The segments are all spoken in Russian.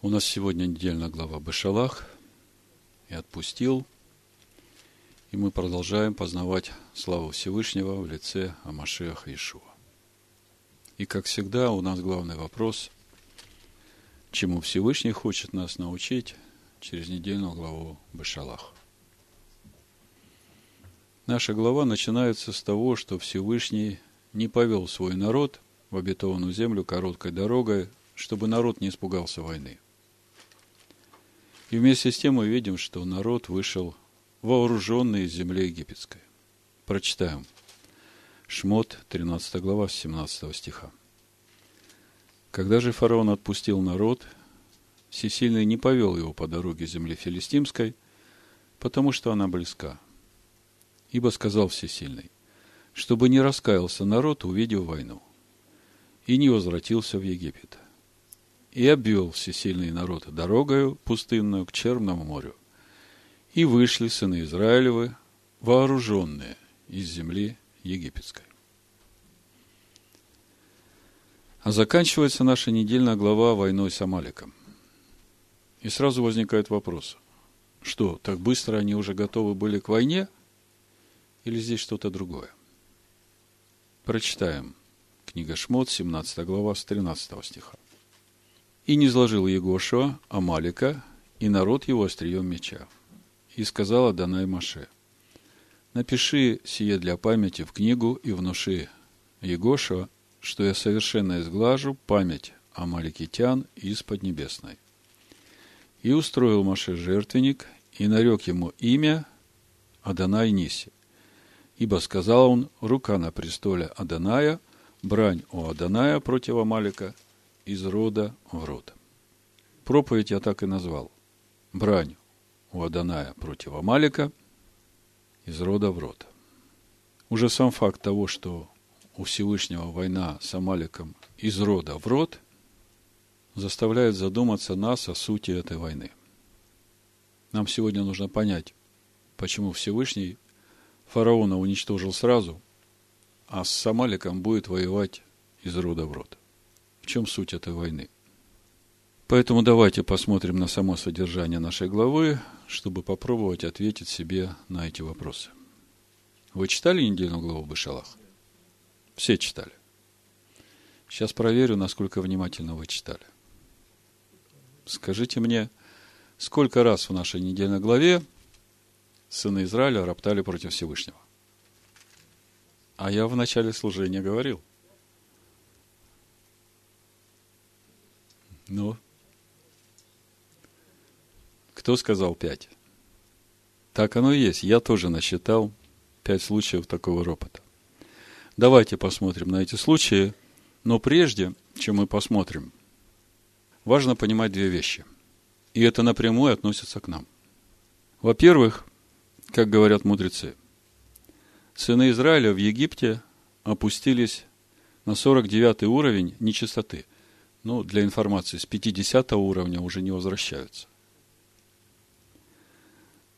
У нас сегодня недельная глава Бешалах и отпустил. И мы продолжаем познавать славу Всевышнего в лице Амашеха Ишуа. И, как всегда, у нас главный вопрос, чему Всевышний хочет нас научить через недельную главу Бешалах. Наша глава начинается с того, что Всевышний не повел свой народ в обетованную землю короткой дорогой, чтобы народ не испугался войны – и вместе с тем мы видим, что народ вышел вооруженный из земли египетской. Прочитаем. Шмот, 13 глава, 17 стиха. Когда же фараон отпустил народ, Всесильный не повел его по дороге земли филистимской, потому что она близка. Ибо сказал Всесильный, чтобы не раскаялся народ, увидев войну, и не возвратился в Египет и обвел всесильный народ дорогою пустынную к Черному морю. И вышли сыны Израилевы, вооруженные из земли египетской. А заканчивается наша недельная глава войной с Амаликом. И сразу возникает вопрос, что, так быстро они уже готовы были к войне, или здесь что-то другое? Прочитаем. Книга Шмот, 17 глава, с 13 стиха. И не изложил Егошуа Амалика и народ его острием меча. И сказала Данай Маше, напиши сие для памяти в книгу и внуши Егошуа, что я совершенно изглажу память Амаликитян из Поднебесной. И устроил Маше жертвенник, и нарек ему имя Адонай Ниси. Ибо сказал он, рука на престоле Аданая, брань у Аданая против Амалика – из рода в род. Проповедь я так и назвал. Брань у Аданая против Амалика из рода в род. Уже сам факт того, что у Всевышнего война с Амаликом из рода в род, заставляет задуматься нас о сути этой войны. Нам сегодня нужно понять, почему Всевышний фараона уничтожил сразу, а с Амаликом будет воевать из рода в род чем суть этой войны. Поэтому давайте посмотрим на само содержание нашей главы, чтобы попробовать ответить себе на эти вопросы. Вы читали недельную главу Бышалах? Все читали. Сейчас проверю, насколько внимательно вы читали. Скажите мне, сколько раз в нашей недельной главе сыны Израиля роптали против Всевышнего? А я в начале служения говорил. Ну? Кто сказал пять? Так оно и есть. Я тоже насчитал пять случаев такого ропота. Давайте посмотрим на эти случаи. Но прежде, чем мы посмотрим, важно понимать две вещи. И это напрямую относится к нам. Во-первых, как говорят мудрецы, сыны Израиля в Египте опустились на 49 уровень нечистоты – ну, для информации, с 50 уровня уже не возвращаются.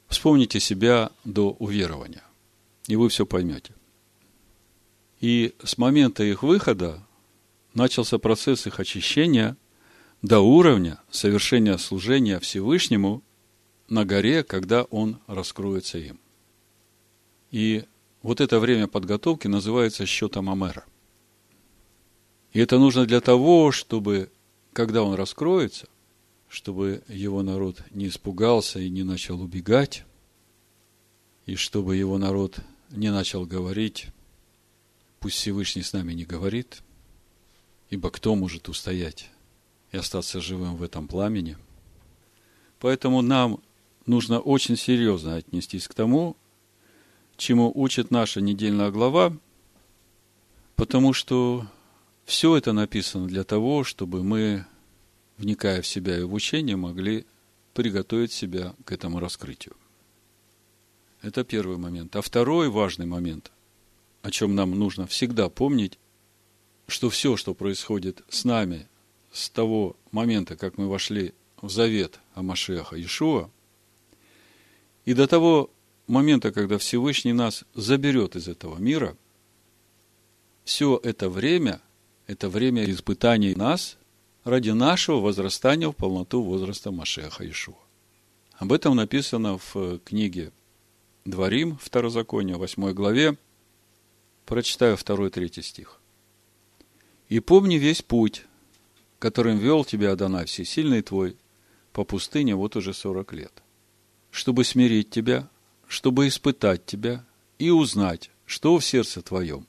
Вспомните себя до уверования, и вы все поймете. И с момента их выхода начался процесс их очищения до уровня совершения служения Всевышнему на горе, когда Он раскроется им. И вот это время подготовки называется счетом Амера. И это нужно для того, чтобы, когда он раскроется, чтобы его народ не испугался и не начал убегать, и чтобы его народ не начал говорить, пусть Всевышний с нами не говорит, ибо кто может устоять и остаться живым в этом пламени? Поэтому нам нужно очень серьезно отнестись к тому, чему учит наша недельная глава, потому что все это написано для того, чтобы мы, вникая в себя и в учение, могли приготовить себя к этому раскрытию. Это первый момент. А второй важный момент, о чем нам нужно всегда помнить, что все, что происходит с нами с того момента, как мы вошли в завет о Машеха Иешуа, и до того момента, когда Всевышний нас заберет из этого мира, все это время – это время испытаний нас, ради нашего возрастания в полноту возраста Машеха Ишуа. Об этом написано в книге Дворим, Второзаконие, 8 главе. Прочитаю 2-3 стих. «И помни весь путь, которым вел тебя Адонай Всесильный твой, по пустыне вот уже сорок лет, чтобы смирить тебя, чтобы испытать тебя и узнать, что в сердце твоем,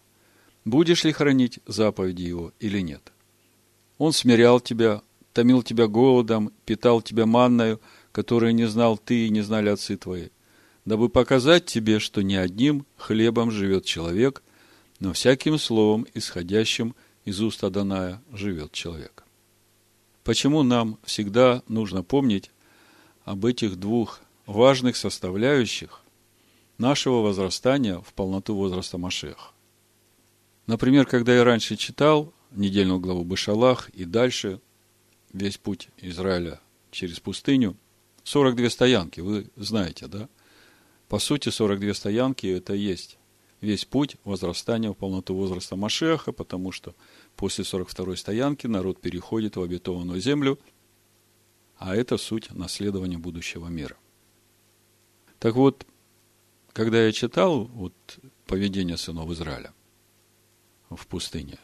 будешь ли хранить заповеди его или нет. Он смирял тебя, томил тебя голодом, питал тебя манною, которую не знал ты и не знали отцы твои, дабы показать тебе, что не одним хлебом живет человек, но всяким словом, исходящим из уст Аданая, живет человек. Почему нам всегда нужно помнить об этих двух важных составляющих нашего возрастания в полноту возраста Машеха? Например, когда я раньше читал недельную главу Башалах и дальше весь путь Израиля через пустыню, 42 стоянки, вы знаете, да? По сути, 42 стоянки – это есть весь путь возрастания в полноту возраста Машеха, потому что после 42-й стоянки народ переходит в обетованную землю, а это суть наследования будущего мира. Так вот, когда я читал вот, поведение сынов Израиля в пустыне,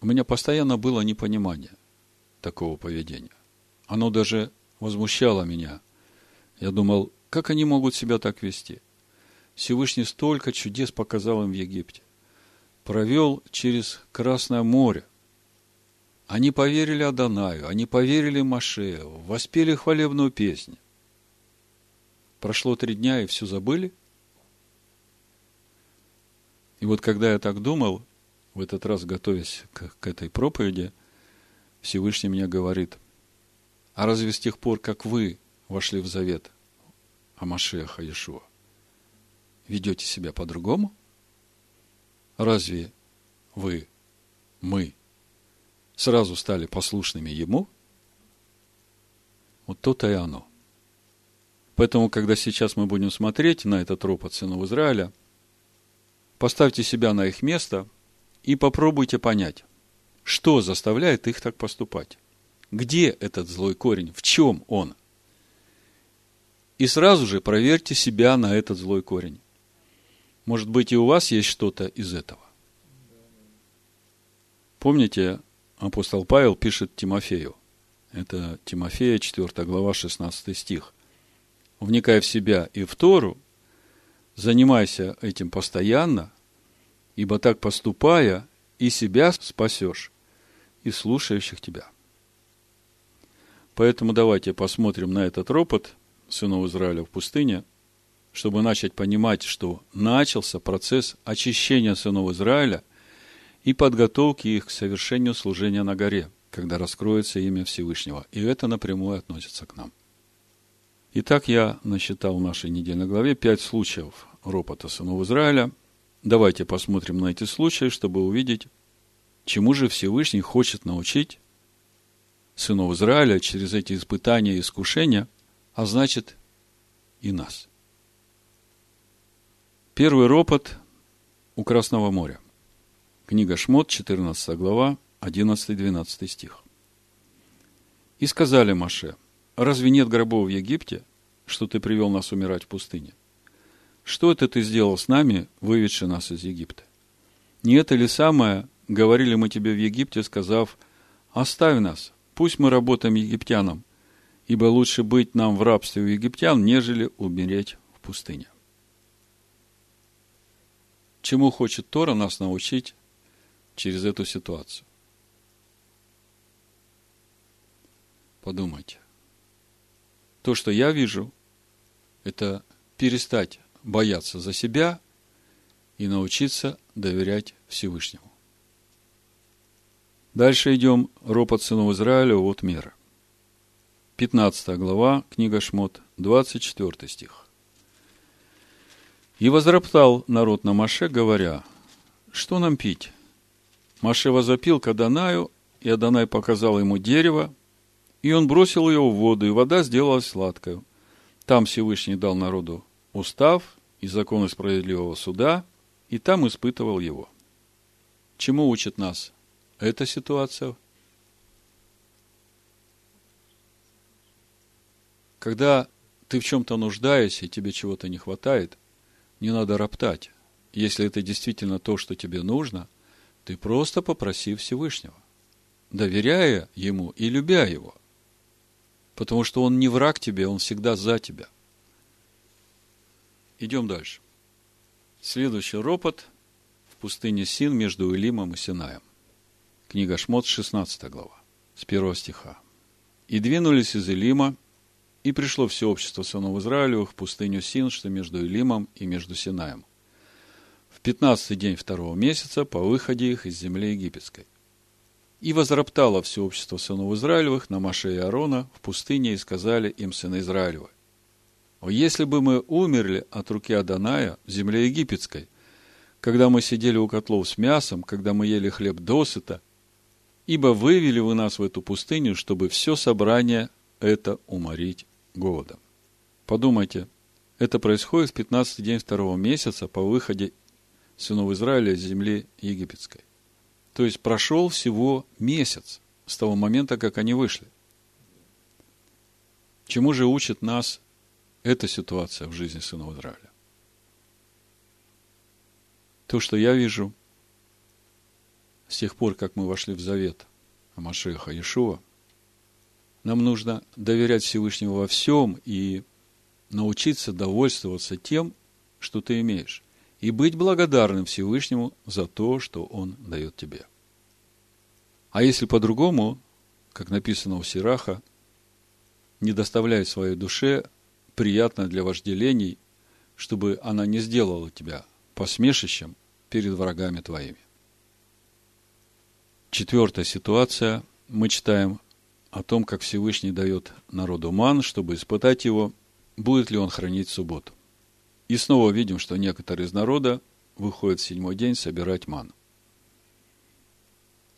у меня постоянно было непонимание такого поведения. Оно даже возмущало меня. Я думал, как они могут себя так вести? Всевышний столько чудес показал им в Египте провел через Красное море. Они поверили Адонаю, они поверили Маше, воспели хвалебную песню. Прошло три дня и все забыли. И вот когда я так думал, в этот раз готовясь к, к этой проповеди, Всевышний мне говорит, а разве с тех пор, как вы вошли в завет о Машеха Иешуа, ведете себя по-другому? Разве вы, мы, сразу стали послушными Ему? Вот то-то и оно. Поэтому, когда сейчас мы будем смотреть на этот ропот сынов Израиля, поставьте себя на их место и попробуйте понять, что заставляет их так поступать. Где этот злой корень? В чем он? И сразу же проверьте себя на этот злой корень. Может быть, и у вас есть что-то из этого. Помните, апостол Павел пишет Тимофею. Это Тимофея, 4 глава, 16 стих. Вникая в себя и в Тору, занимайся этим постоянно, ибо так поступая, и себя спасешь, и слушающих тебя. Поэтому давайте посмотрим на этот ропот сынов Израиля в пустыне – чтобы начать понимать, что начался процесс очищения сынов Израиля и подготовки их к совершению служения на горе, когда раскроется имя Всевышнего. И это напрямую относится к нам. Итак, я насчитал в нашей недельной главе пять случаев ропота сынов Израиля. Давайте посмотрим на эти случаи, чтобы увидеть, чему же Всевышний хочет научить сынов Израиля через эти испытания и искушения, а значит и нас. Первый ропот у Красного моря. Книга Шмот, 14 глава, 11-12 стих. И сказали Маше, разве нет гробов в Египте, что ты привел нас умирать в пустыне? Что это ты сделал с нами, выведши нас из Египта? Не это ли самое, говорили мы тебе в Египте, сказав, оставь нас, пусть мы работаем египтянам, ибо лучше быть нам в рабстве у египтян, нежели умереть в пустыне. Чему хочет Тора нас научить через эту ситуацию? Подумайте. То, что я вижу, это перестать бояться за себя и научиться доверять Всевышнему. Дальше идем ропот сынов Израиля от мира. 15 глава, книга Шмот, 24 стих. И возроптал народ на Маше, говоря, что нам пить? Маше возопил к Адонаю, и Адонай показал ему дерево, и он бросил ее в воду, и вода сделалась сладкой. Там Всевышний дал народу устав и законы справедливого суда, и там испытывал его. Чему учит нас эта ситуация? Когда ты в чем-то нуждаешься, и тебе чего-то не хватает, не надо роптать. Если это действительно то, что тебе нужно, ты просто попроси Всевышнего, доверяя Ему и любя Его. Потому что Он не враг тебе, Он всегда за тебя – Идем дальше. Следующий ропот в пустыне Син между Илимом и Синаем. Книга Шмот, 16 глава, с первого стиха. «И двинулись из Илима, и пришло все общество сынов Израилевых в пустыню Син, что между Илимом и между Синаем. В пятнадцатый день второго месяца по выходе их из земли египетской. И возроптало все общество сынов Израилевых на Маше и Аарона в пустыне, и сказали им сыны Израилевы, «О, если бы мы умерли от руки Аданая в земле египетской, когда мы сидели у котлов с мясом, когда мы ели хлеб досыта, ибо вывели вы нас в эту пустыню, чтобы все собрание это уморить голодом. Подумайте, это происходит в 15 день второго месяца по выходе сынов Израиля из земли египетской. То есть прошел всего месяц с того момента, как они вышли. Чему же учит нас эта ситуация в жизни сынов Израиля? То, что я вижу с тех пор, как мы вошли в завет Амашеха Иешуа – нам нужно доверять Всевышнему во всем и научиться довольствоваться тем, что ты имеешь, и быть благодарным Всевышнему за то, что Он дает тебе. А если по-другому, как написано у Сираха, не доставляй своей душе приятно для вожделений, чтобы она не сделала тебя посмешищем перед врагами твоими. Четвертая ситуация. Мы читаем о том, как Всевышний дает народу ман, чтобы испытать его, будет ли он хранить субботу. И снова видим, что некоторые из народа выходят в седьмой день собирать ман.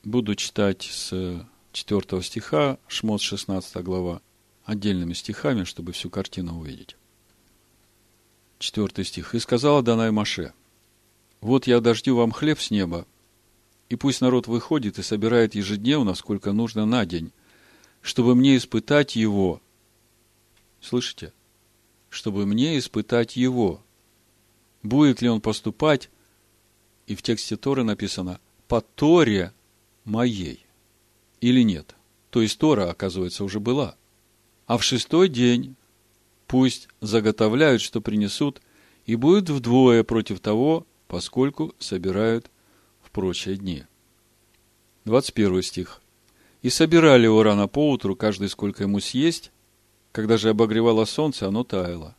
Буду читать с 4 стиха, Шмот 16 глава, отдельными стихами, чтобы всю картину увидеть. Четвертый стих. «И сказала Данай Маше, вот я дождю вам хлеб с неба, и пусть народ выходит и собирает ежедневно, сколько нужно на день, чтобы мне испытать его. Слышите? Чтобы мне испытать его. Будет ли он поступать, и в тексте Торы написано, по Торе моей, или нет. То есть Тора, оказывается, уже была. А в шестой день пусть заготовляют, что принесут, и будет вдвое против того, поскольку собирают в прочие дни. 21 стих. И собирали его рано поутру, каждый сколько ему съесть. Когда же обогревало солнце, оно таяло.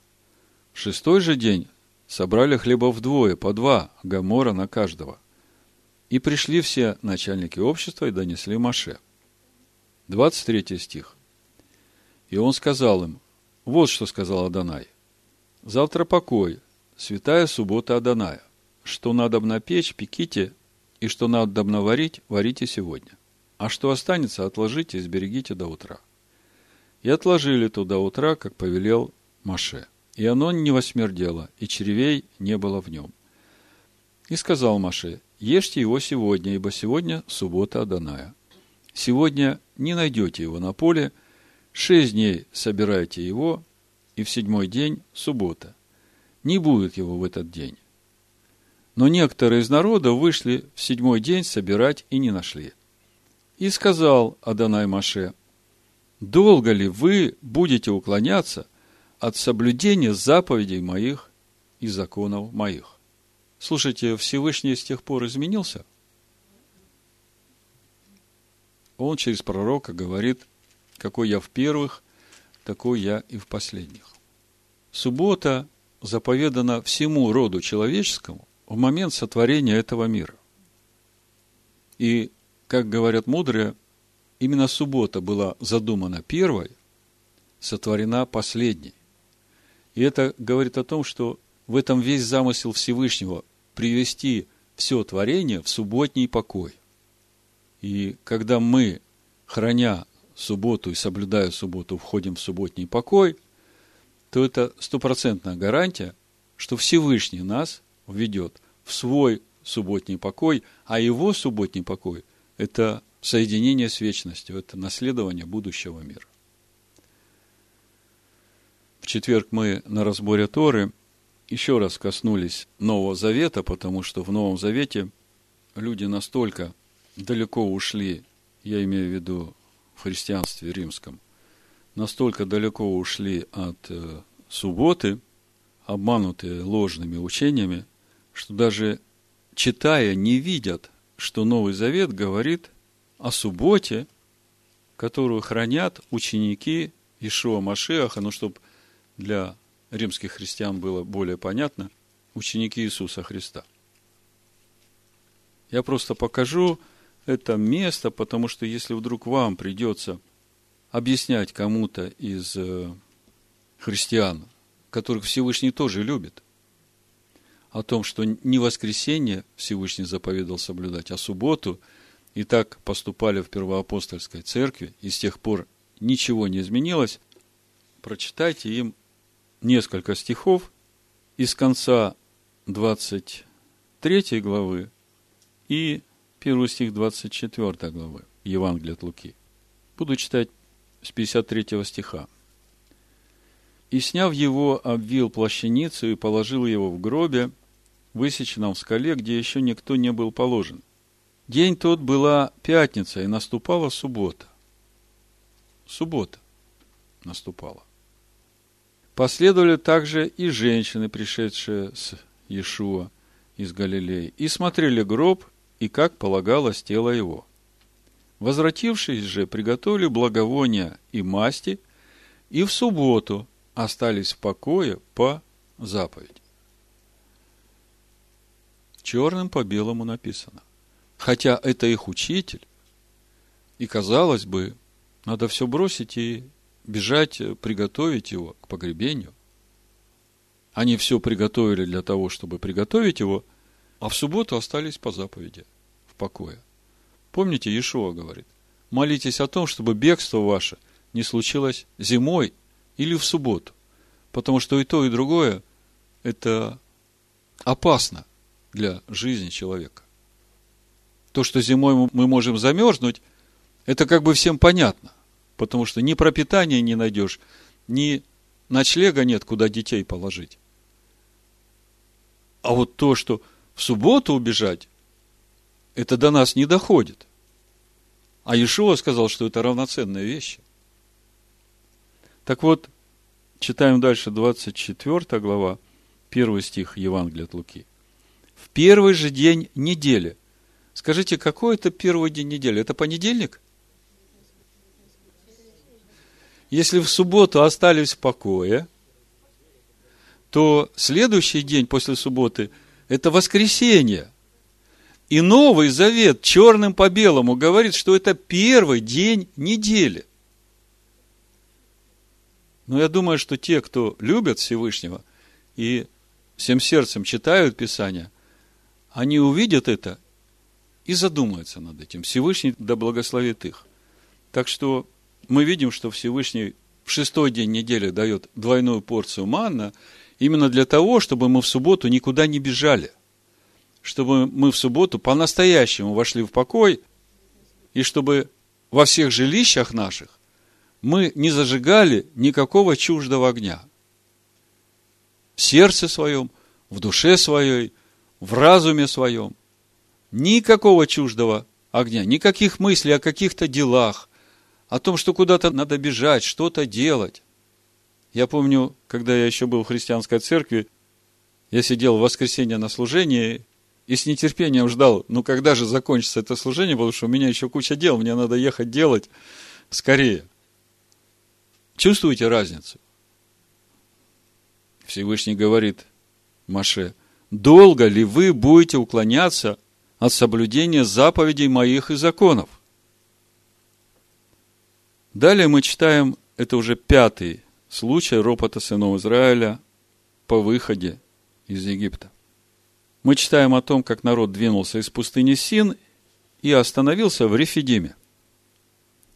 В шестой же день собрали хлеба вдвое, по два гамора на каждого. И пришли все начальники общества и донесли Маше. 23 стих. И он сказал им, вот что сказал Адонай. Завтра покой, святая суббота Адоная. Что надо на печь, пеките, и что надо наварить, варите сегодня. А что останется, отложите и сберегите до утра. И отложили то до утра, как повелел Маше. И оно не восмердело, и червей не было в нем. И сказал Маше, ешьте его сегодня, ибо сегодня суббота Аданая. Сегодня не найдете его на поле, шесть дней собирайте его, и в седьмой день суббота. Не будет его в этот день. Но некоторые из народа вышли в седьмой день собирать и не нашли. И сказал Адонай Маше, долго ли вы будете уклоняться от соблюдения заповедей моих и законов моих? Слушайте, Всевышний с тех пор изменился? Он через пророка говорит, какой я в первых, такой я и в последних. Суббота заповедана всему роду человеческому в момент сотворения этого мира. И как говорят мудрые, именно суббота была задумана первой, сотворена последней. И это говорит о том, что в этом весь замысел Всевышнего привести все творение в субботний покой. И когда мы, храня субботу и соблюдая субботу, входим в субботний покой, то это стопроцентная гарантия, что Всевышний нас введет в свой субботний покой, а его субботний покой это соединение с вечностью, это наследование будущего мира. В четверг мы на разборе Торы еще раз коснулись Нового Завета, потому что в Новом Завете люди настолько далеко ушли, я имею в виду в христианстве римском, настолько далеко ушли от э, субботы, обманутые ложными учениями, что даже читая, не видят, что Новый Завет говорит о субботе, которую хранят ученики Ишуа Машеха, ну, чтобы для римских христиан было более понятно, ученики Иисуса Христа. Я просто покажу это место, потому что если вдруг вам придется объяснять кому-то из э, христиан, которых Всевышний тоже любит, о том, что не воскресенье Всевышний заповедал соблюдать, а субботу, и так поступали в первоапостольской церкви, и с тех пор ничего не изменилось, прочитайте им несколько стихов из конца 23 главы и первый стих 24 главы Евангелия от Луки. Буду читать с 53 стиха. «И, сняв его, обвил плащаницу и положил его в гробе, высеченном в скале, где еще никто не был положен. День тот была пятница, и наступала суббота. Суббота наступала. Последовали также и женщины, пришедшие с Иешуа из Галилеи, и смотрели гроб, и как полагалось тело его. Возвратившись же, приготовили благовония и масти, и в субботу остались в покое по заповеди. Черным по белому написано. Хотя это их учитель, и казалось бы, надо все бросить и бежать, приготовить его к погребению. Они все приготовили для того, чтобы приготовить его, а в субботу остались по заповеди, в покое. Помните, Иешуа говорит, молитесь о том, чтобы бегство ваше не случилось зимой или в субботу, потому что и то, и другое – это опасно для жизни человека. То, что зимой мы можем замерзнуть, это как бы всем понятно – потому что ни пропитания не найдешь, ни ночлега нет, куда детей положить. А вот то, что в субботу убежать, это до нас не доходит. А Иешуа сказал, что это равноценные вещи. Так вот, читаем дальше 24 глава, первый стих Евангелия от Луки. В первый же день недели. Скажите, какой это первый день недели? Это понедельник? если в субботу остались в покое, то следующий день после субботы – это воскресенье. И Новый Завет черным по белому говорит, что это первый день недели. Но я думаю, что те, кто любят Всевышнего и всем сердцем читают Писание, они увидят это и задумаются над этим. Всевышний да благословит их. Так что мы видим, что Всевышний в шестой день недели дает двойную порцию манна именно для того, чтобы мы в субботу никуда не бежали. Чтобы мы в субботу по-настоящему вошли в покой, и чтобы во всех жилищах наших мы не зажигали никакого чуждого огня. В сердце своем, в душе своей, в разуме своем. Никакого чуждого огня, никаких мыслей о каких-то делах, о том, что куда-то надо бежать, что-то делать. Я помню, когда я еще был в христианской церкви, я сидел в воскресенье на служении и с нетерпением ждал, ну когда же закончится это служение, потому что у меня еще куча дел, мне надо ехать делать скорее. Чувствуете разницу? Всевышний говорит Маше, долго ли вы будете уклоняться от соблюдения заповедей моих и законов? Далее мы читаем, это уже пятый случай ропота сынов Израиля по выходе из Египта. Мы читаем о том, как народ двинулся из пустыни Син и остановился в Рефидиме.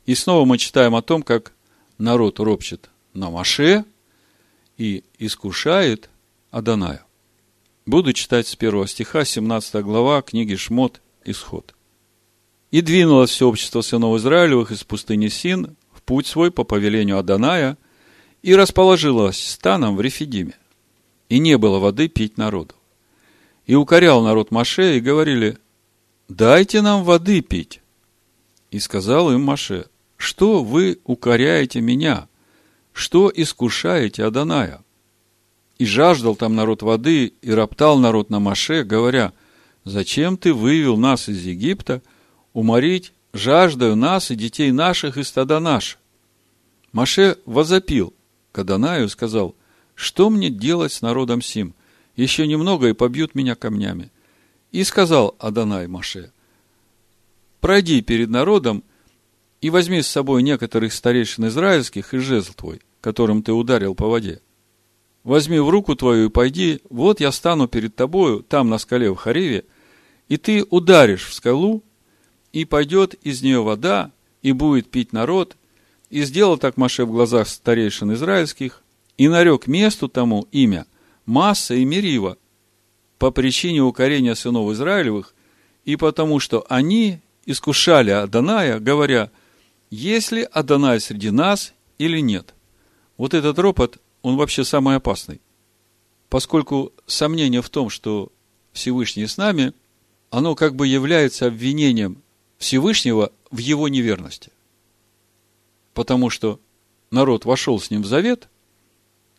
И снова мы читаем о том, как народ ропчет на Маше и искушает Аданая. Буду читать с первого стиха, 17 глава книги Шмот, Исход. «И двинулось все общество сынов Израилевых из пустыни Син путь свой по повелению Аданая, и расположилась станом в Рефидиме, и не было воды пить народу. И укорял народ Маше, и говорили, дайте нам воды пить. И сказал им Маше, что вы укоряете меня? Что искушаете Аданая? И жаждал там народ воды, и роптал народ на Маше, говоря, зачем ты вывел нас из Египта, уморить жаждаю нас и детей наших и стада наших? Маше возопил к Адонаю и сказал, что мне делать с народом сим? Еще немного и побьют меня камнями. И сказал Адонай Маше, пройди перед народом и возьми с собой некоторых старейшин израильских и жезл твой, которым ты ударил по воде. Возьми в руку твою и пойди, вот я стану перед тобою, там на скале в Хариве, и ты ударишь в скалу, и пойдет из нее вода, и будет пить народ, и сделал так Маше в глазах старейшин израильских, и нарек месту тому имя Масса и Мерива, по причине укорения сынов Израилевых, и потому что они искушали Аданая, говоря, есть ли Адонай среди нас или нет. Вот этот ропот, он вообще самый опасный. Поскольку сомнение в том, что Всевышний с нами, оно как бы является обвинением Всевышнего в его неверности. Потому что народ вошел с ним в завет,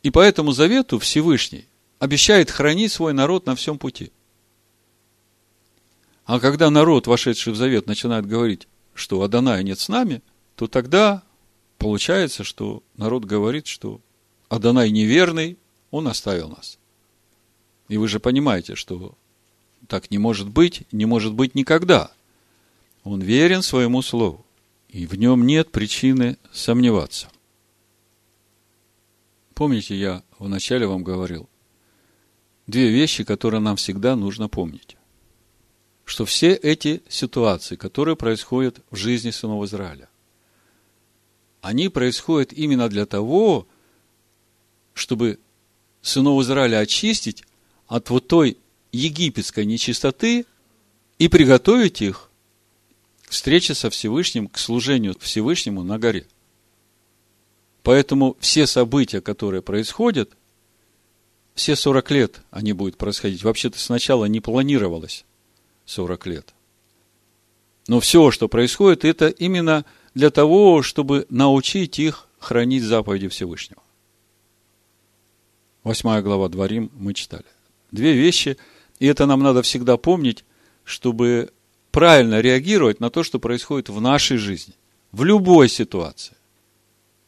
и по этому завету Всевышний обещает хранить свой народ на всем пути. А когда народ, вошедший в завет, начинает говорить, что Адоная нет с нами – то тогда получается, что народ говорит, что Адонай неверный, он оставил нас. И вы же понимаете, что так не может быть, не может быть никогда. Он верен своему слову, и в нем нет причины сомневаться. Помните, я вначале вам говорил, две вещи, которые нам всегда нужно помнить. Что все эти ситуации, которые происходят в жизни сынов Израиля, они происходят именно для того, чтобы сынов Израиля очистить от вот той египетской нечистоты и приготовить их к встрече со Всевышним, к служению Всевышнему на горе. Поэтому все события, которые происходят, все 40 лет они будут происходить. Вообще-то сначала не планировалось 40 лет. Но все, что происходит, это именно – для того, чтобы научить их хранить заповеди Всевышнего. Восьмая глава Дворим мы читали. Две вещи, и это нам надо всегда помнить, чтобы правильно реагировать на то, что происходит в нашей жизни, в любой ситуации.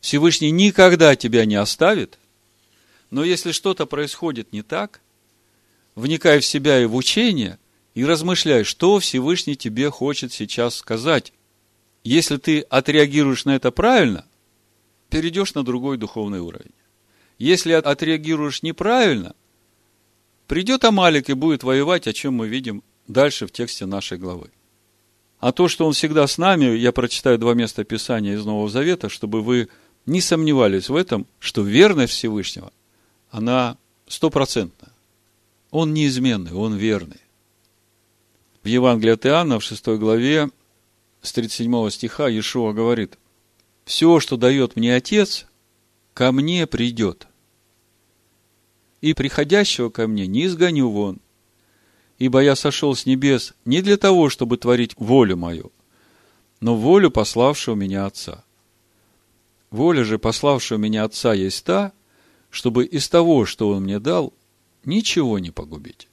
Всевышний никогда тебя не оставит, но если что-то происходит не так, вникай в себя и в учение, и размышляй, что Всевышний тебе хочет сейчас сказать если ты отреагируешь на это правильно, перейдешь на другой духовный уровень. Если отреагируешь неправильно, придет Амалик и будет воевать, о чем мы видим дальше в тексте нашей главы. А то, что он всегда с нами, я прочитаю два места Писания из Нового Завета, чтобы вы не сомневались в этом, что верность Всевышнего, она стопроцентная. Он неизменный, он верный. В Евангелии от Иоанна в 6 главе с 37 стиха Иешуа говорит, «Все, что дает мне Отец, ко мне придет. И приходящего ко мне не изгоню вон, ибо я сошел с небес не для того, чтобы творить волю мою, но волю пославшего меня Отца. Воля же пославшего меня Отца есть та, чтобы из того, что Он мне дал, ничего не погубить,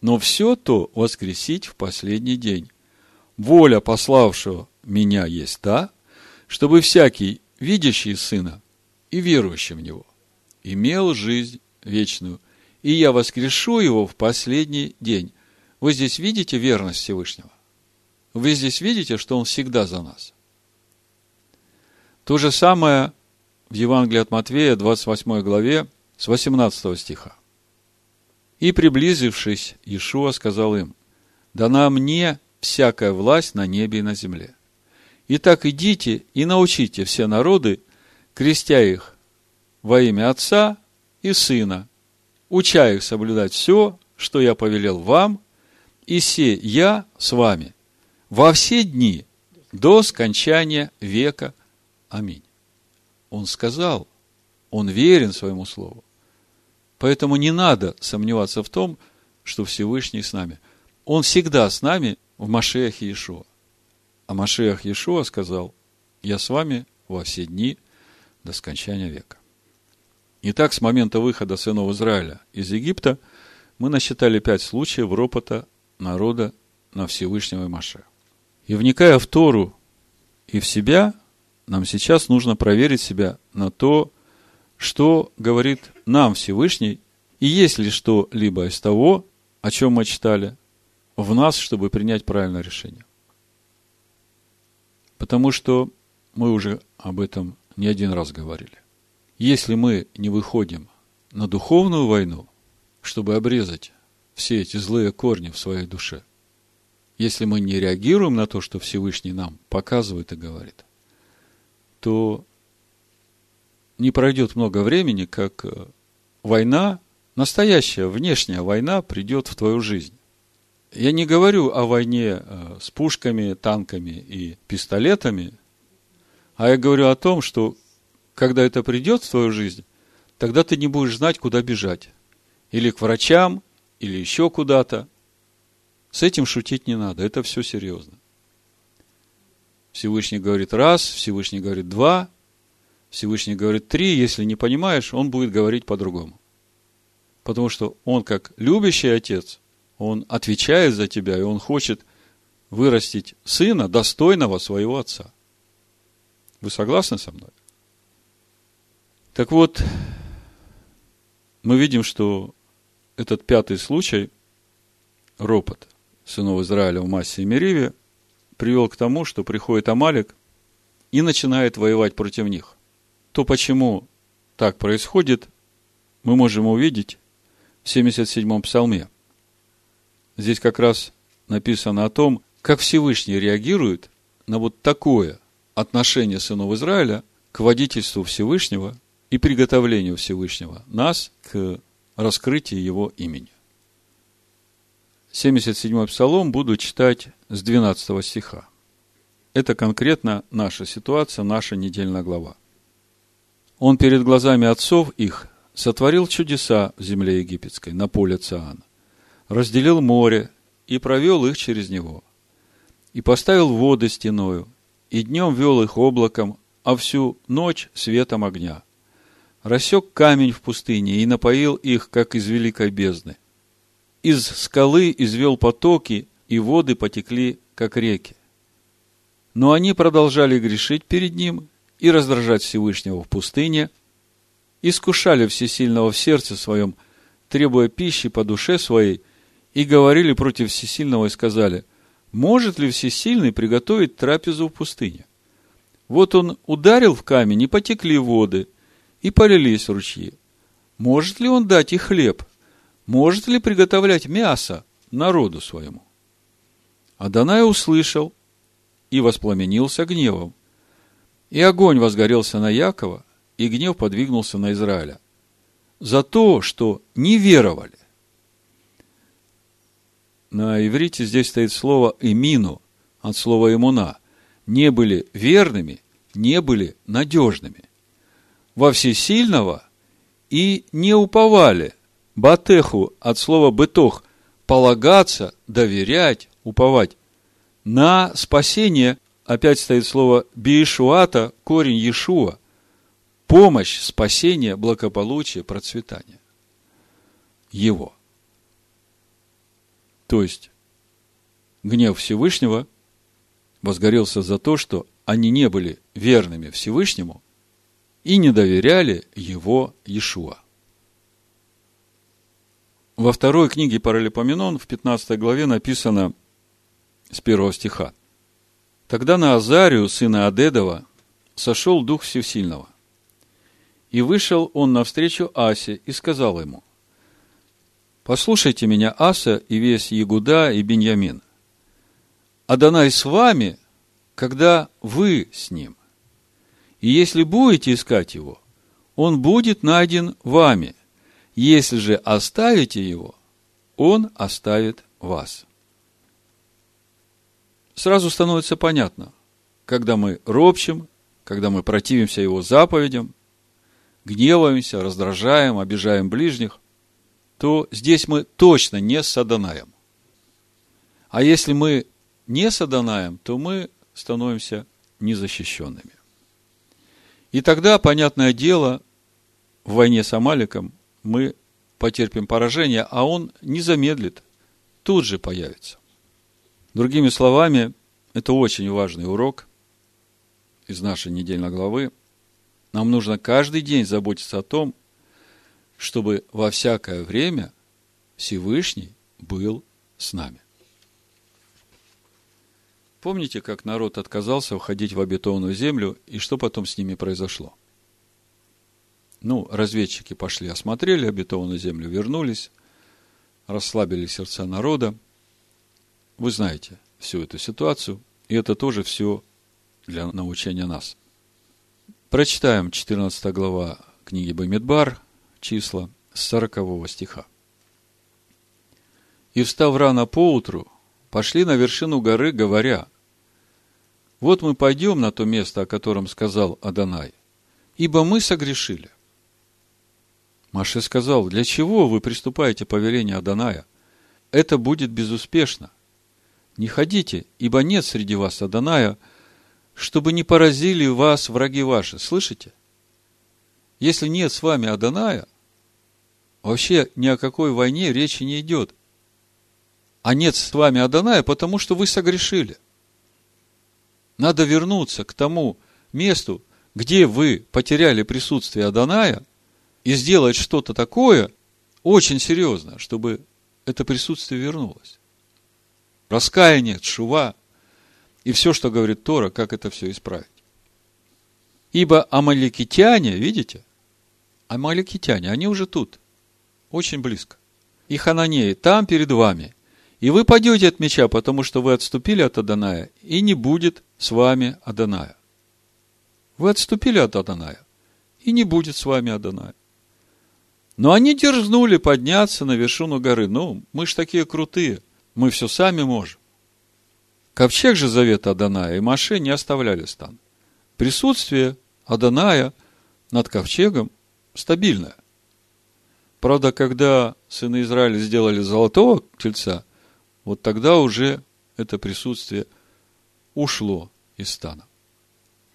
но все то воскресить в последний день воля пославшего меня есть та, чтобы всякий, видящий Сына и верующий в Него, имел жизнь вечную, и я воскрешу его в последний день. Вы здесь видите верность Всевышнего? Вы здесь видите, что Он всегда за нас? То же самое в Евангелии от Матвея, 28 главе, с 18 стиха. «И, приблизившись, Иешуа сказал им, «Дана мне всякая власть на небе и на земле. Итак, идите и научите все народы, крестя их во имя Отца и Сына, уча их соблюдать все, что я повелел вам, и се я с вами во все дни до скончания века. Аминь. Он сказал, Он верен своему слову. Поэтому не надо сомневаться в том, что Всевышний с нами. Он всегда с нами в Машеях Иешуа. А Машеях Иешуа сказал, я с вами во все дни до скончания века. Итак, с момента выхода сынов Израиля из Египта мы насчитали пять случаев ропота народа на Всевышнего и Маше. И вникая в Тору и в себя, нам сейчас нужно проверить себя на то, что говорит нам Всевышний, и есть ли что-либо из того, о чем мы читали, в нас, чтобы принять правильное решение. Потому что мы уже об этом не один раз говорили. Если мы не выходим на духовную войну, чтобы обрезать все эти злые корни в своей душе, если мы не реагируем на то, что Всевышний нам показывает и говорит, то не пройдет много времени, как э, война, настоящая внешняя война придет в твою жизнь. Я не говорю о войне э, с пушками, танками и пистолетами, а я говорю о том, что когда это придет в твою жизнь, тогда ты не будешь знать, куда бежать. Или к врачам, или еще куда-то. С этим шутить не надо, это все серьезно. Всевышний говорит раз, Всевышний говорит два, Всевышний говорит три, если не понимаешь, он будет говорить по-другому. Потому что он, как любящий отец, он отвечает за тебя, и он хочет вырастить сына, достойного своего отца. Вы согласны со мной? Так вот, мы видим, что этот пятый случай, ропот сынов Израиля в Массе и Мериве, привел к тому, что приходит Амалик и начинает воевать против них. То, почему так происходит, мы можем увидеть в 77-м псалме. Здесь как раз написано о том, как Всевышний реагирует на вот такое отношение сынов Израиля к водительству Всевышнего и приготовлению Всевышнего нас к раскрытию Его имени. 77-й псалом буду читать с 12 стиха. Это конкретно наша ситуация, наша недельная глава. Он перед глазами отцов их сотворил чудеса в земле египетской, на поле Циана, разделил море и провел их через него, и поставил воды стеною, и днем вел их облаком, а всю ночь светом огня – рассек камень в пустыне и напоил их, как из великой бездны. Из скалы извел потоки, и воды потекли, как реки. Но они продолжали грешить перед ним и раздражать Всевышнего в пустыне, искушали Всесильного в сердце своем, требуя пищи по душе своей, и говорили против Всесильного и сказали, может ли Всесильный приготовить трапезу в пустыне? Вот он ударил в камень, и потекли воды – и полились ручьи. Может ли он дать и хлеб? Может ли приготовлять мясо народу своему? Адонай услышал и воспламенился гневом. И огонь возгорелся на Якова, и гнев подвигнулся на Израиля. За то, что не веровали. На иврите здесь стоит слово «эмину» от слова «эмуна». Не были верными, не были надежными во всесильного и не уповали. Батеху от слова бытох – полагаться, доверять, уповать. На спасение опять стоит слово биешуата, корень Иешуа. Помощь, спасение, благополучие, процветание. Его. То есть, гнев Всевышнего возгорелся за то, что они не были верными Всевышнему, и не доверяли его Иешуа. Во второй книге Паралипоменон в 15 главе написано с первого стиха. Тогда на Азарию, сына Адедова, сошел Дух Всесильного. И вышел он навстречу Асе и сказал ему, «Послушайте меня, Аса и весь Ягуда и Беньямин. Адонай с вами, когда вы с ним. И если будете искать его, он будет найден вами. Если же оставите его, он оставит вас. Сразу становится понятно, когда мы ропчем, когда мы противимся его заповедям, гневаемся, раздражаем, обижаем ближних, то здесь мы точно не с Адонаем. А если мы не с Адонаем, то мы становимся незащищенными. И тогда, понятное дело, в войне с Амаликом мы потерпим поражение, а он не замедлит, тут же появится. Другими словами, это очень важный урок из нашей недельной главы. Нам нужно каждый день заботиться о том, чтобы во всякое время Всевышний был с нами. Помните, как народ отказался уходить в обетованную землю, и что потом с ними произошло? Ну, разведчики пошли, осмотрели обетованную землю, вернулись, расслабили сердца народа. Вы знаете всю эту ситуацию, и это тоже все для научения нас. Прочитаем 14 глава книги Бамидбар, числа с 40 стиха. «И встав рано поутру, пошли на вершину горы, говоря, «Вот мы пойдем на то место, о котором сказал Адонай, ибо мы согрешили». Маше сказал, «Для чего вы приступаете по велению Адоная? Это будет безуспешно. Не ходите, ибо нет среди вас Адоная, чтобы не поразили вас враги ваши». Слышите? Если нет с вами Аданая, вообще ни о какой войне речи не идет. А нет с вами Аданая, потому что вы согрешили. Надо вернуться к тому месту, где вы потеряли присутствие Аданая, и сделать что-то такое очень серьезно, чтобы это присутствие вернулось. Раскаяние, шува и все, что говорит Тора, как это все исправить. Ибо амаликитяне, видите, амаликитяне, они уже тут, очень близко. И хананеи там перед вами. И вы пойдете от меча, потому что вы отступили от Аданая, и не будет с вами Аданая. Вы отступили от Аданая, и не будет с вами Аданая. Но они дерзнули подняться на вершину горы. Ну, мы ж такие крутые, мы все сами можем. Ковчег же завета Аданая и Маше не оставляли стан. Присутствие Аданая над ковчегом стабильное. Правда, когда сыны Израиля сделали золотого тельца, вот тогда уже это присутствие ушло из стана.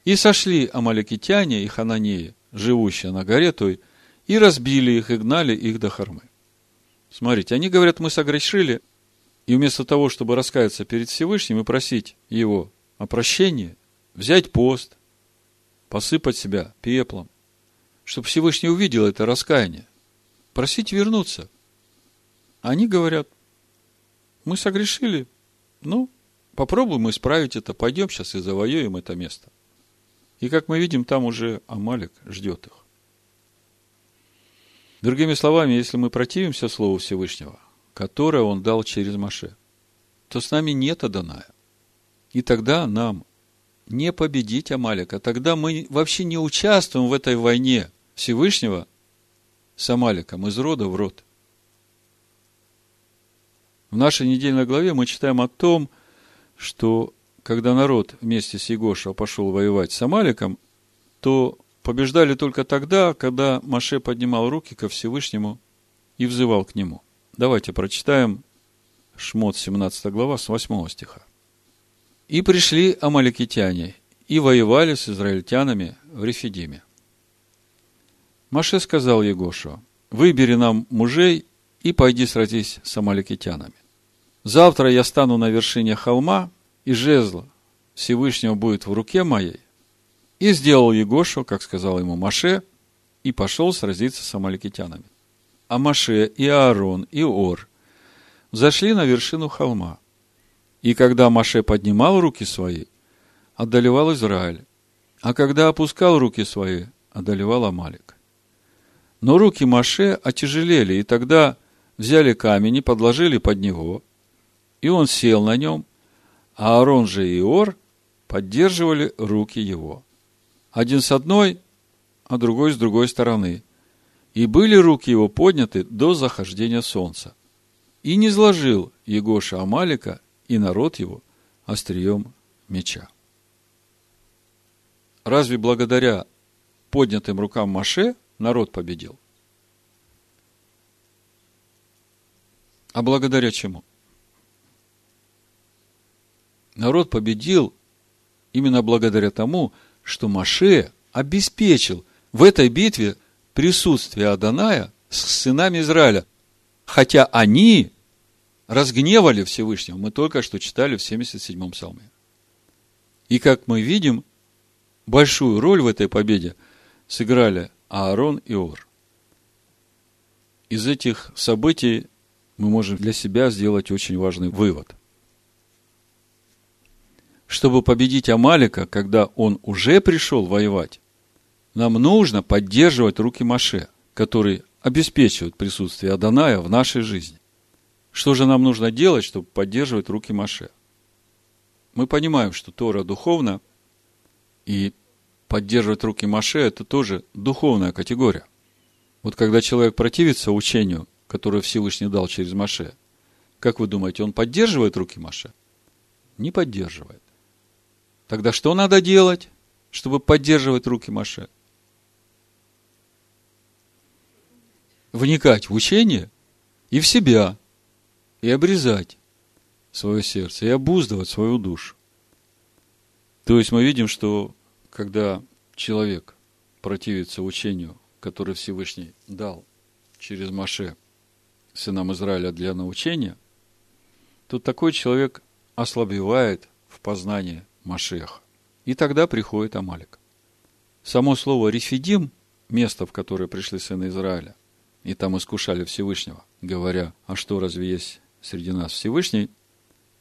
И сошли амаликитяне и хананеи, живущие на горе той, и разбили их, и гнали их до Хармы. Смотрите, они говорят, мы согрешили, и вместо того, чтобы раскаяться перед Всевышним и просить его о прощении, взять пост, посыпать себя пеплом, чтобы Всевышний увидел это раскаяние, просить вернуться. Они говорят, мы согрешили, ну, попробуем исправить это, пойдем сейчас и завоюем это место. И как мы видим, там уже Амалик ждет их. Другими словами, если мы противимся Слову Всевышнего, которое Он дал через Маше, то с нами нет Аданая. И тогда нам не победить Амалика. Тогда мы вообще не участвуем в этой войне Всевышнего с Амаликом из рода в род. В нашей недельной главе мы читаем о том, что когда народ вместе с Егошем пошел воевать с Амаликом, то побеждали только тогда, когда Маше поднимал руки ко Всевышнему и взывал к нему. Давайте прочитаем Шмот 17 глава с 8 стиха. «И пришли амаликитяне, и воевали с израильтянами в Рефидиме. Маше сказал Егошу, выбери нам мужей и пойди сразись с амаликитянами. Завтра я стану на вершине холма, и жезл Всевышнего будет в руке моей, и сделал Егошу, как сказал ему Маше, и пошел сразиться с амаликитянами. А Маше и Аарон и Ор зашли на вершину холма. И когда Маше поднимал руки свои, одолевал Израиль, а когда опускал руки свои, одолевал Амалик. Но руки Маше отяжелели, и тогда взяли камень и подложили под него, и он сел на нем, а Аарон же и Ор поддерживали руки его один с одной, а другой с другой стороны. И были руки его подняты до захождения солнца. И не сложил Егоша Амалика и народ его острием меча. Разве благодаря поднятым рукам Маше народ победил? А благодаря чему? Народ победил именно благодаря тому, что Маше обеспечил в этой битве присутствие Аданая с сынами Израиля. Хотя они разгневали Всевышнего. Мы только что читали в 77-м псалме. И как мы видим, большую роль в этой победе сыграли Аарон и Ор. Из этих событий мы можем для себя сделать очень важный вывод. Чтобы победить Амалика, когда он уже пришел воевать, нам нужно поддерживать руки Маше, который обеспечивает присутствие Аданая в нашей жизни. Что же нам нужно делать, чтобы поддерживать руки Маше? Мы понимаем, что Тора духовна, и поддерживать руки Маше – это тоже духовная категория. Вот когда человек противится учению, которое Всевышний дал через Маше, как вы думаете, он поддерживает руки Маше? Не поддерживает. Тогда что надо делать, чтобы поддерживать руки Маше? Вникать в учение и в себя – и обрезать свое сердце, и обуздывать свою душу. То есть мы видим, что когда человек противится учению, которое Всевышний дал через Маше сынам Израиля для научения, то такой человек ослабевает в познании Машеха. И тогда приходит Амалик. Само слово «рефидим» – место, в которое пришли сыны Израиля, и там искушали Всевышнего, говоря, а что, разве есть среди нас Всевышний,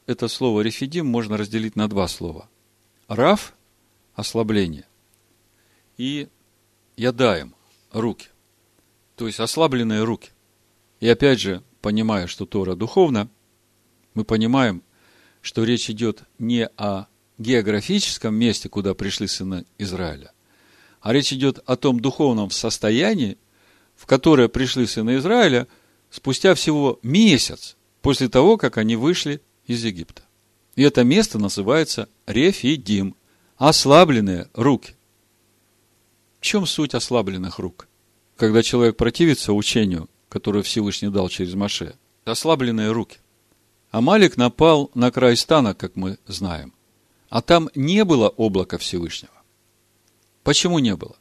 это слово рефидим можно разделить на два слова. Раф – ослабление. И ядаем – руки. То есть ослабленные руки. И опять же, понимая, что Тора духовна, мы понимаем, что речь идет не о географическом месте, куда пришли сыны Израиля, а речь идет о том духовном состоянии, в которое пришли сыны Израиля спустя всего месяц после того, как они вышли из Египта. И это место называется Рефидим, ослабленные руки. В чем суть ослабленных рук? Когда человек противится учению, которое Всевышний дал через Маше, ослабленные руки. Амалик напал на край стана, как мы знаем. А там не было облака Всевышнего. Почему не было?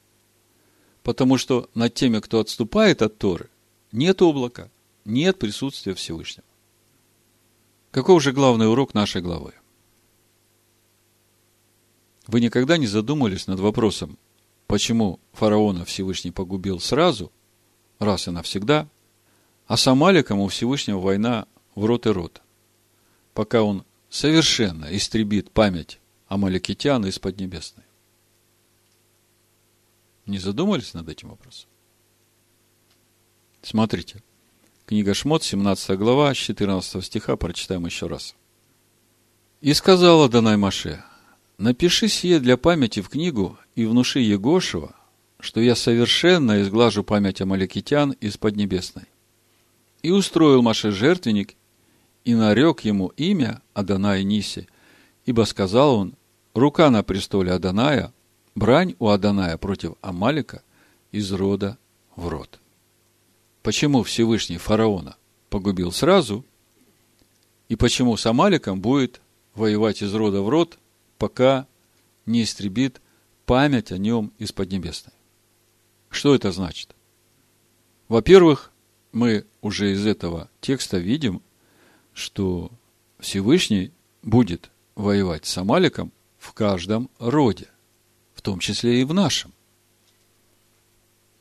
Потому что над теми, кто отступает от Торы, нет облака, нет присутствия Всевышнего. Каков же главный урок нашей главы? Вы никогда не задумывались над вопросом, почему фараона Всевышний погубил сразу, раз и навсегда, а с Амаликом у Всевышнего война в рот и рот, пока он совершенно истребит память Амаликитян из Поднебесной. Не задумались над этим вопросом? Смотрите, Книга Шмот, 17 глава, с 14 стиха, прочитаем еще раз. «И сказала Данай Маше, напиши сие для памяти в книгу и внуши Егошева, что я совершенно изглажу память Амаликитян из Поднебесной. И устроил Маше жертвенник, и нарек ему имя Адонай Ниси, ибо сказал он, рука на престоле Аданая, брань у Аданая против Амалика из рода в род почему Всевышний фараона погубил сразу, и почему с Амаликом будет воевать из рода в род, пока не истребит память о нем из Поднебесной. Что это значит? Во-первых, мы уже из этого текста видим, что Всевышний будет воевать с Амаликом в каждом роде, в том числе и в нашем.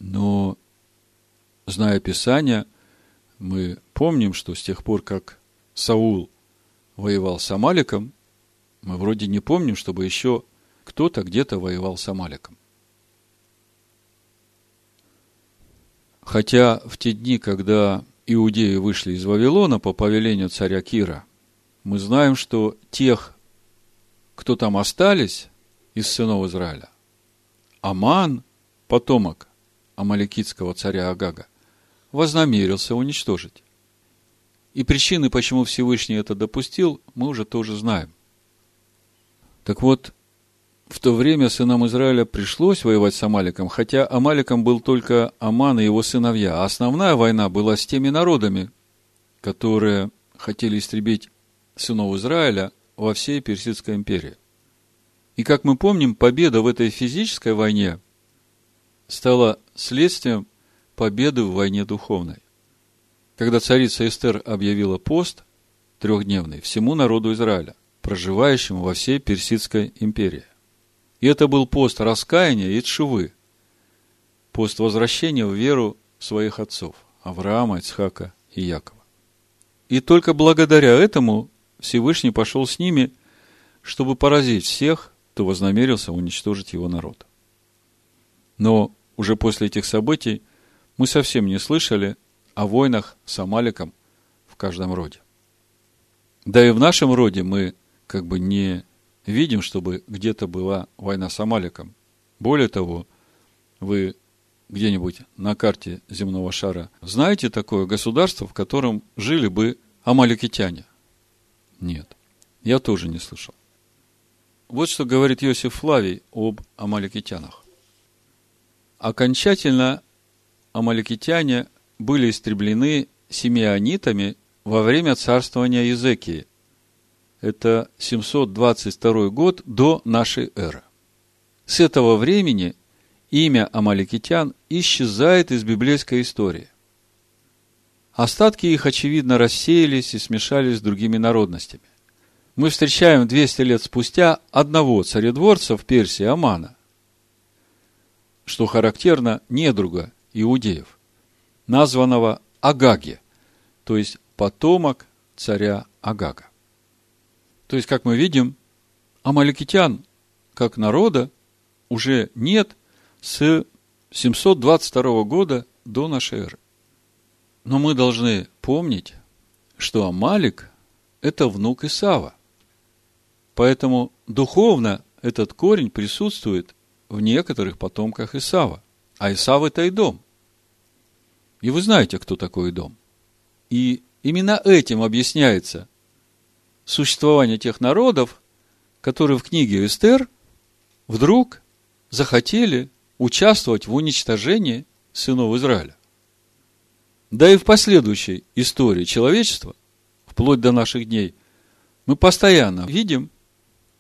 Но зная Писание, мы помним, что с тех пор, как Саул воевал с Амаликом, мы вроде не помним, чтобы еще кто-то где-то воевал с Амаликом. Хотя в те дни, когда иудеи вышли из Вавилона по повелению царя Кира, мы знаем, что тех, кто там остались из сынов Израиля, Аман, потомок амаликитского царя Агага, вознамерился уничтожить. И причины, почему Всевышний это допустил, мы уже тоже знаем. Так вот, в то время сынам Израиля пришлось воевать с Амаликом, хотя Амаликом был только Аман и его сыновья, а основная война была с теми народами, которые хотели истребить сынов Израиля во всей Персидской империи. И как мы помним, победа в этой физической войне стала следствием победы в войне духовной. Когда царица Эстер объявила пост трехдневный всему народу Израиля, проживающему во всей Персидской империи. И это был пост раскаяния и тшивы, пост возвращения в веру своих отцов, Авраама, Ицхака и Якова. И только благодаря этому Всевышний пошел с ними, чтобы поразить всех, кто вознамерился уничтожить его народ. Но уже после этих событий мы совсем не слышали о войнах с Амаликом в каждом роде. Да и в нашем роде мы как бы не видим, чтобы где-то была война с Амаликом. Более того, вы где-нибудь на карте земного шара знаете такое государство, в котором жили бы амаликитяне? Нет, я тоже не слышал. Вот что говорит Иосиф Флавий об амаликитянах. Окончательно амаликитяне были истреблены симеонитами во время царствования Езекии. Это 722 год до нашей эры. С этого времени имя амаликитян исчезает из библейской истории. Остатки их, очевидно, рассеялись и смешались с другими народностями мы встречаем 200 лет спустя одного царедворца в Персии Амана, что характерно недруга иудеев, названного Агаги, то есть потомок царя Агага. То есть, как мы видим, амаликитян как народа уже нет с 722 года до нашей эры. Но мы должны помнить, что Амалик – это внук Исава. Поэтому духовно этот корень присутствует в некоторых потомках Исава. А Исав – это и дом. И вы знаете, кто такой дом. И именно этим объясняется существование тех народов, которые в книге Эстер вдруг захотели участвовать в уничтожении сынов Израиля. Да и в последующей истории человечества, вплоть до наших дней, мы постоянно видим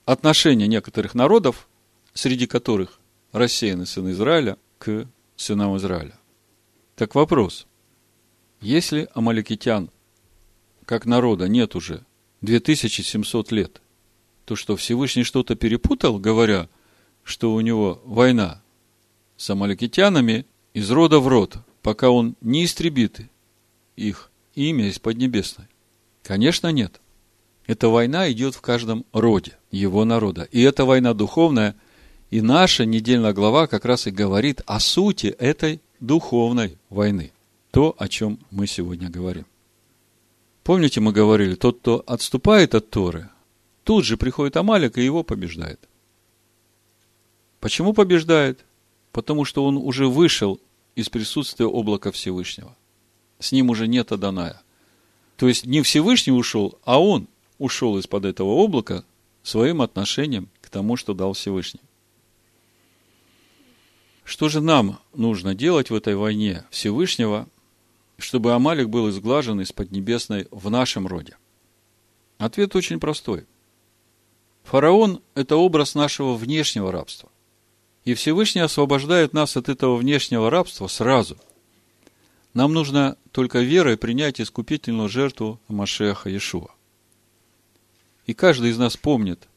отношение некоторых народов, среди которых рассеяны сыны Израиля, к сынам Израиля. Так вопрос. Если амаликитян как народа нет уже 2700 лет, то что Всевышний что-то перепутал, говоря, что у него война с амаликитянами из рода в род, пока он не истребит их имя из Поднебесной? Конечно, нет. Эта война идет в каждом роде его народа. И эта война духовная, и наша недельная глава как раз и говорит о сути этой духовной войны. То, о чем мы сегодня говорим. Помните, мы говорили, тот, кто отступает от Торы, тут же приходит Амалик и его побеждает. Почему побеждает? Потому что он уже вышел из присутствия облака Всевышнего. С ним уже нет Аданая. То есть не Всевышний ушел, а он ушел из-под этого облака своим отношением к тому, что дал Всевышний. Что же нам нужно делать в этой войне Всевышнего, чтобы Амалик был изглажен из Поднебесной в нашем роде? Ответ очень простой. Фараон – это образ нашего внешнего рабства. И Всевышний освобождает нас от этого внешнего рабства сразу. Нам нужно только верой принять искупительную жертву Машеха Иешуа. И каждый из нас помнит,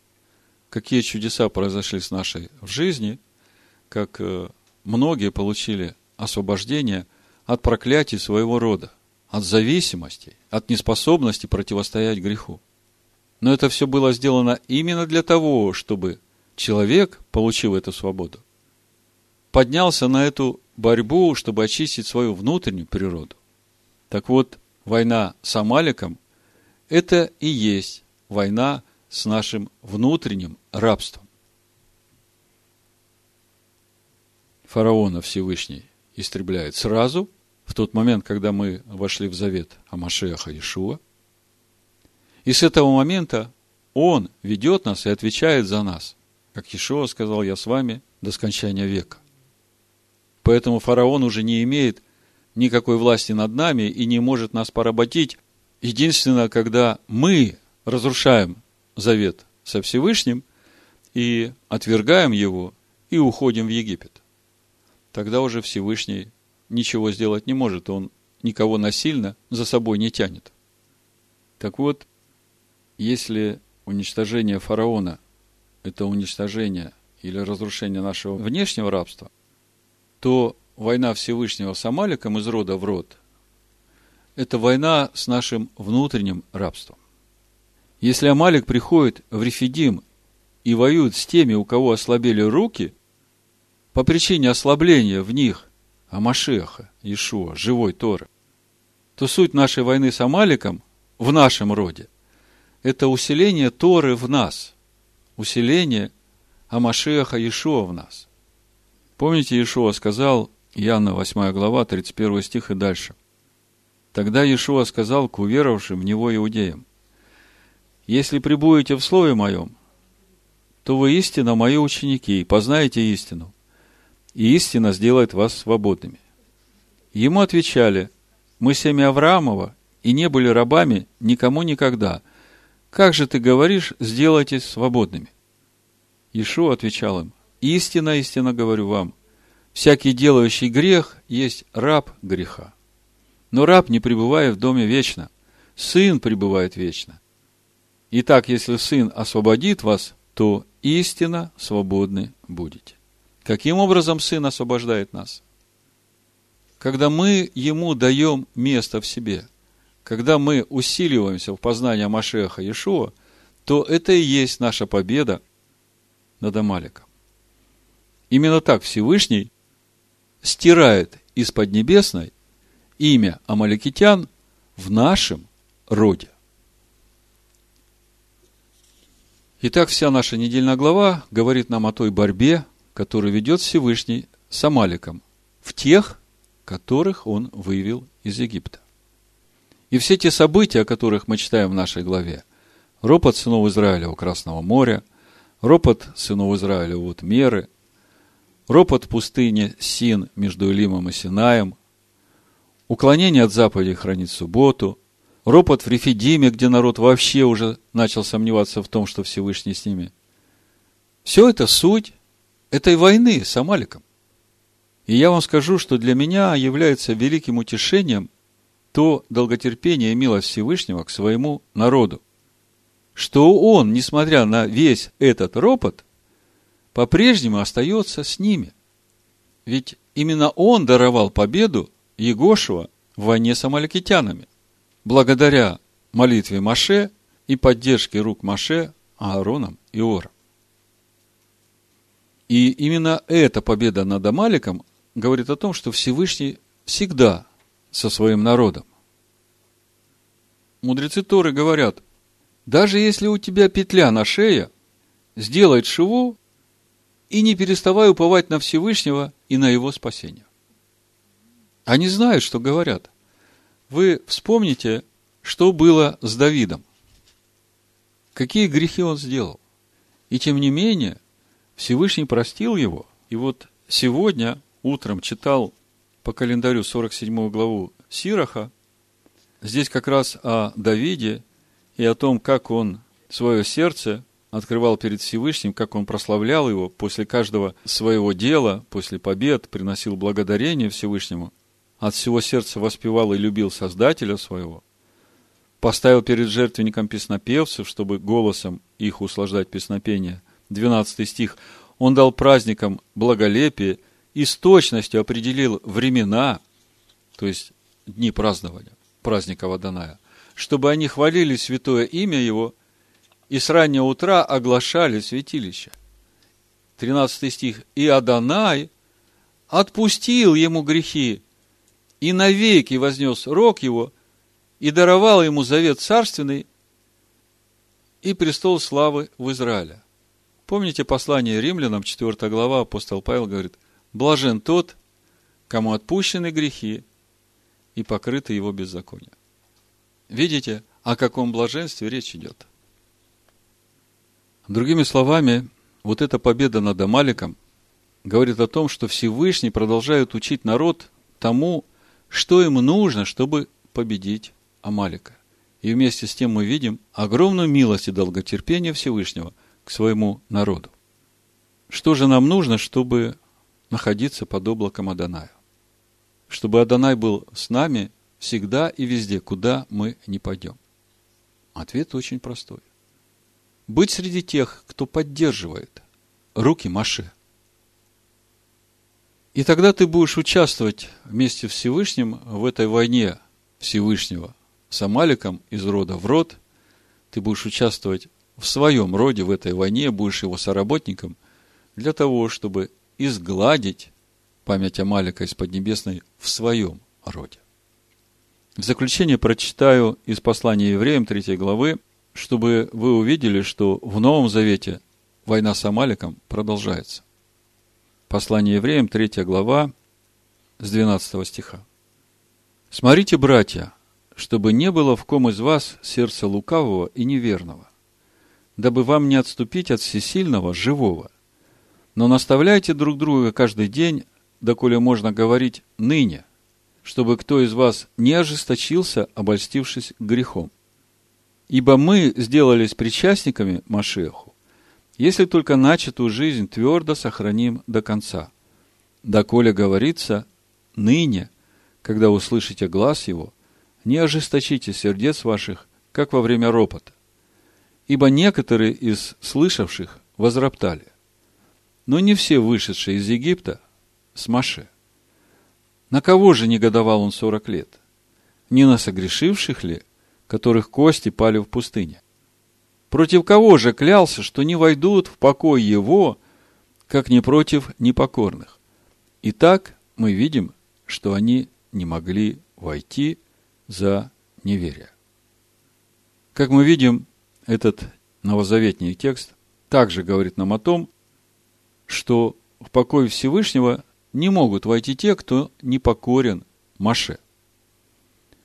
какие чудеса произошли с нашей в жизни, как э, многие получили освобождение от проклятий своего рода, от зависимости, от неспособности противостоять греху. Но это все было сделано именно для того, чтобы человек, получив эту свободу, поднялся на эту борьбу, чтобы очистить свою внутреннюю природу. Так вот, война с Амаликом – это и есть война с нашим внутренним рабством. Фараона Всевышний истребляет сразу, в тот момент, когда мы вошли в завет о Машеха Ишуа. И с этого момента он ведет нас и отвечает за нас. Как Ешуа сказал, я с вами до скончания века. Поэтому фараон уже не имеет никакой власти над нами и не может нас поработить. Единственное, когда мы разрушаем завет со Всевышним и отвергаем его и уходим в Египет, тогда уже Всевышний ничего сделать не может, он никого насильно за собой не тянет. Так вот, если уничтожение фараона – это уничтожение или разрушение нашего внешнего рабства, то война Всевышнего с Амаликом из рода в род – это война с нашим внутренним рабством. Если Амалик приходит в Рефидим и воюет с теми, у кого ослабели руки, по причине ослабления в них Амашеха, Ишуа, живой Торы, то суть нашей войны с Амаликом в нашем роде – это усиление Торы в нас, усиление Амашеха Ишуа в нас. Помните, Ишуа сказал, Иоанна 8 глава, 31 стих и дальше. Тогда Иешуа сказал к уверовавшим в Него иудеям, «Если прибудете в Слове Моем, то вы истинно Мои ученики, и познаете истину, и истина сделает вас свободными». Ему отвечали, «Мы семя Авраамова, и не были рабами никому никогда. Как же ты говоришь, сделайтесь свободными?» Иешуа отвечал им, «Истина, истина говорю вам, всякий делающий грех есть раб греха. Но раб не пребывает в доме вечно, сын пребывает вечно. Итак, если сын освободит вас, то истинно свободны будете. Каким образом сын освобождает нас? Когда мы ему даем место в себе, когда мы усиливаемся в познании Машеха Иешуа, то это и есть наша победа над Амаликом. Именно так Всевышний стирает из Поднебесной имя Амаликитян в нашем роде. Итак, вся наша недельная глава говорит нам о той борьбе, которую ведет Всевышний с Амаликом, в тех, которых он вывел из Египта. И все те события, о которых мы читаем в нашей главе, ропот сынов Израиля у Красного моря, ропот сынов Израиля вот меры – ропот в пустыне Син между Илимом и Синаем, уклонение от заповедей хранить субботу, ропот в Рефидиме, где народ вообще уже начал сомневаться в том, что Всевышний с ними. Все это суть этой войны с Амаликом. И я вам скажу, что для меня является великим утешением то долготерпение и милость Всевышнего к своему народу. Что он, несмотря на весь этот ропот, по-прежнему остается с ними. Ведь именно он даровал победу Егошева в войне с амаликитянами, благодаря молитве Маше и поддержке рук Маше Аароном и Ором. И именно эта победа над Амаликом говорит о том, что Всевышний всегда со своим народом. Мудрецы Торы говорят, даже если у тебя петля на шее, сделай шиву и не переставай уповать на Всевышнего и на его спасение. Они знают, что говорят. Вы вспомните, что было с Давидом. Какие грехи он сделал. И тем не менее, Всевышний простил его. И вот сегодня утром читал по календарю 47 главу Сираха. Здесь как раз о Давиде и о том, как он свое сердце открывал перед Всевышним, как он прославлял его после каждого своего дела, после побед, приносил благодарение Всевышнему, от всего сердца воспевал и любил Создателя своего, поставил перед жертвенником песнопевцев, чтобы голосом их услаждать песнопение. 12 стих. Он дал праздникам благолепие и с точностью определил времена, то есть дни празднования, праздника Водоная, чтобы они хвалили святое имя Его и с раннего утра оглашали святилище. 13 стих. И Адонай отпустил ему грехи, и навеки вознес рог его, и даровал ему завет царственный и престол славы в Израиле. Помните послание римлянам, 4 глава, апостол Павел говорит, блажен тот, кому отпущены грехи и покрыты его беззакония. Видите, о каком блаженстве речь идет? Другими словами, вот эта победа над Амаликом говорит о том, что Всевышний продолжает учить народ тому, что им нужно, чтобы победить Амалика. И вместе с тем мы видим огромную милость и долготерпение Всевышнего к своему народу. Что же нам нужно, чтобы находиться под облаком Адоная? Чтобы Адонай был с нами всегда и везде, куда мы не пойдем. Ответ очень простой. Быть среди тех, кто поддерживает руки Маше. И тогда ты будешь участвовать вместе с Всевышним в этой войне Всевышнего с Амаликом из рода в род. Ты будешь участвовать в своем роде в этой войне, будешь его соработником для того, чтобы изгладить память Амалика из Поднебесной в своем роде. В заключение прочитаю из послания евреям 3 главы, чтобы вы увидели, что в Новом Завете война с Амаликом продолжается. Послание евреям 3 глава с 12 стиха. «Смотрите, братья, чтобы не было в ком из вас сердца лукавого и неверного, дабы вам не отступить от всесильного, живого. Но наставляйте друг друга каждый день, доколе можно говорить ныне, чтобы кто из вас не ожесточился, обольстившись грехом. Ибо мы сделались причастниками Машеху, если только начатую жизнь твердо сохраним до конца. Доколе говорится, ныне, когда услышите глаз его, не ожесточите сердец ваших, как во время ропота. Ибо некоторые из слышавших возроптали. Но не все вышедшие из Египта с Маше. На кого же негодовал он сорок лет? Не на согрешивших ли, которых кости пали в пустыне? Против кого же клялся, что не войдут в покой его, как не против непокорных? Итак, мы видим, что они не могли войти за неверие. Как мы видим, этот новозаветний текст также говорит нам о том, что в покой Всевышнего не могут войти те, кто не покорен Маше.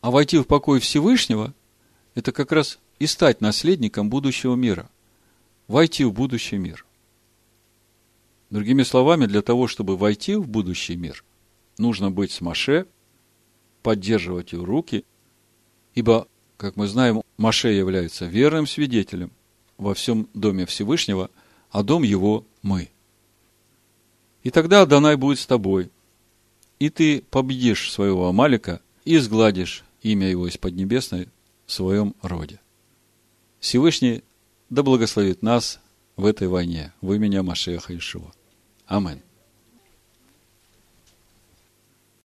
А войти в покой Всевышнего – это как раз и стать наследником будущего мира. Войти в будущий мир. Другими словами, для того, чтобы войти в будущий мир, нужно быть с Маше, поддерживать его руки, ибо, как мы знаем, Маше является верным свидетелем во всем доме Всевышнего, а дом его – мы – и тогда Адонай будет с тобой. И ты победишь своего Амалика и сгладишь имя его из Поднебесной в своем роде. Всевышний да благословит нас в этой войне в имени Машеха Ишуа. Аминь.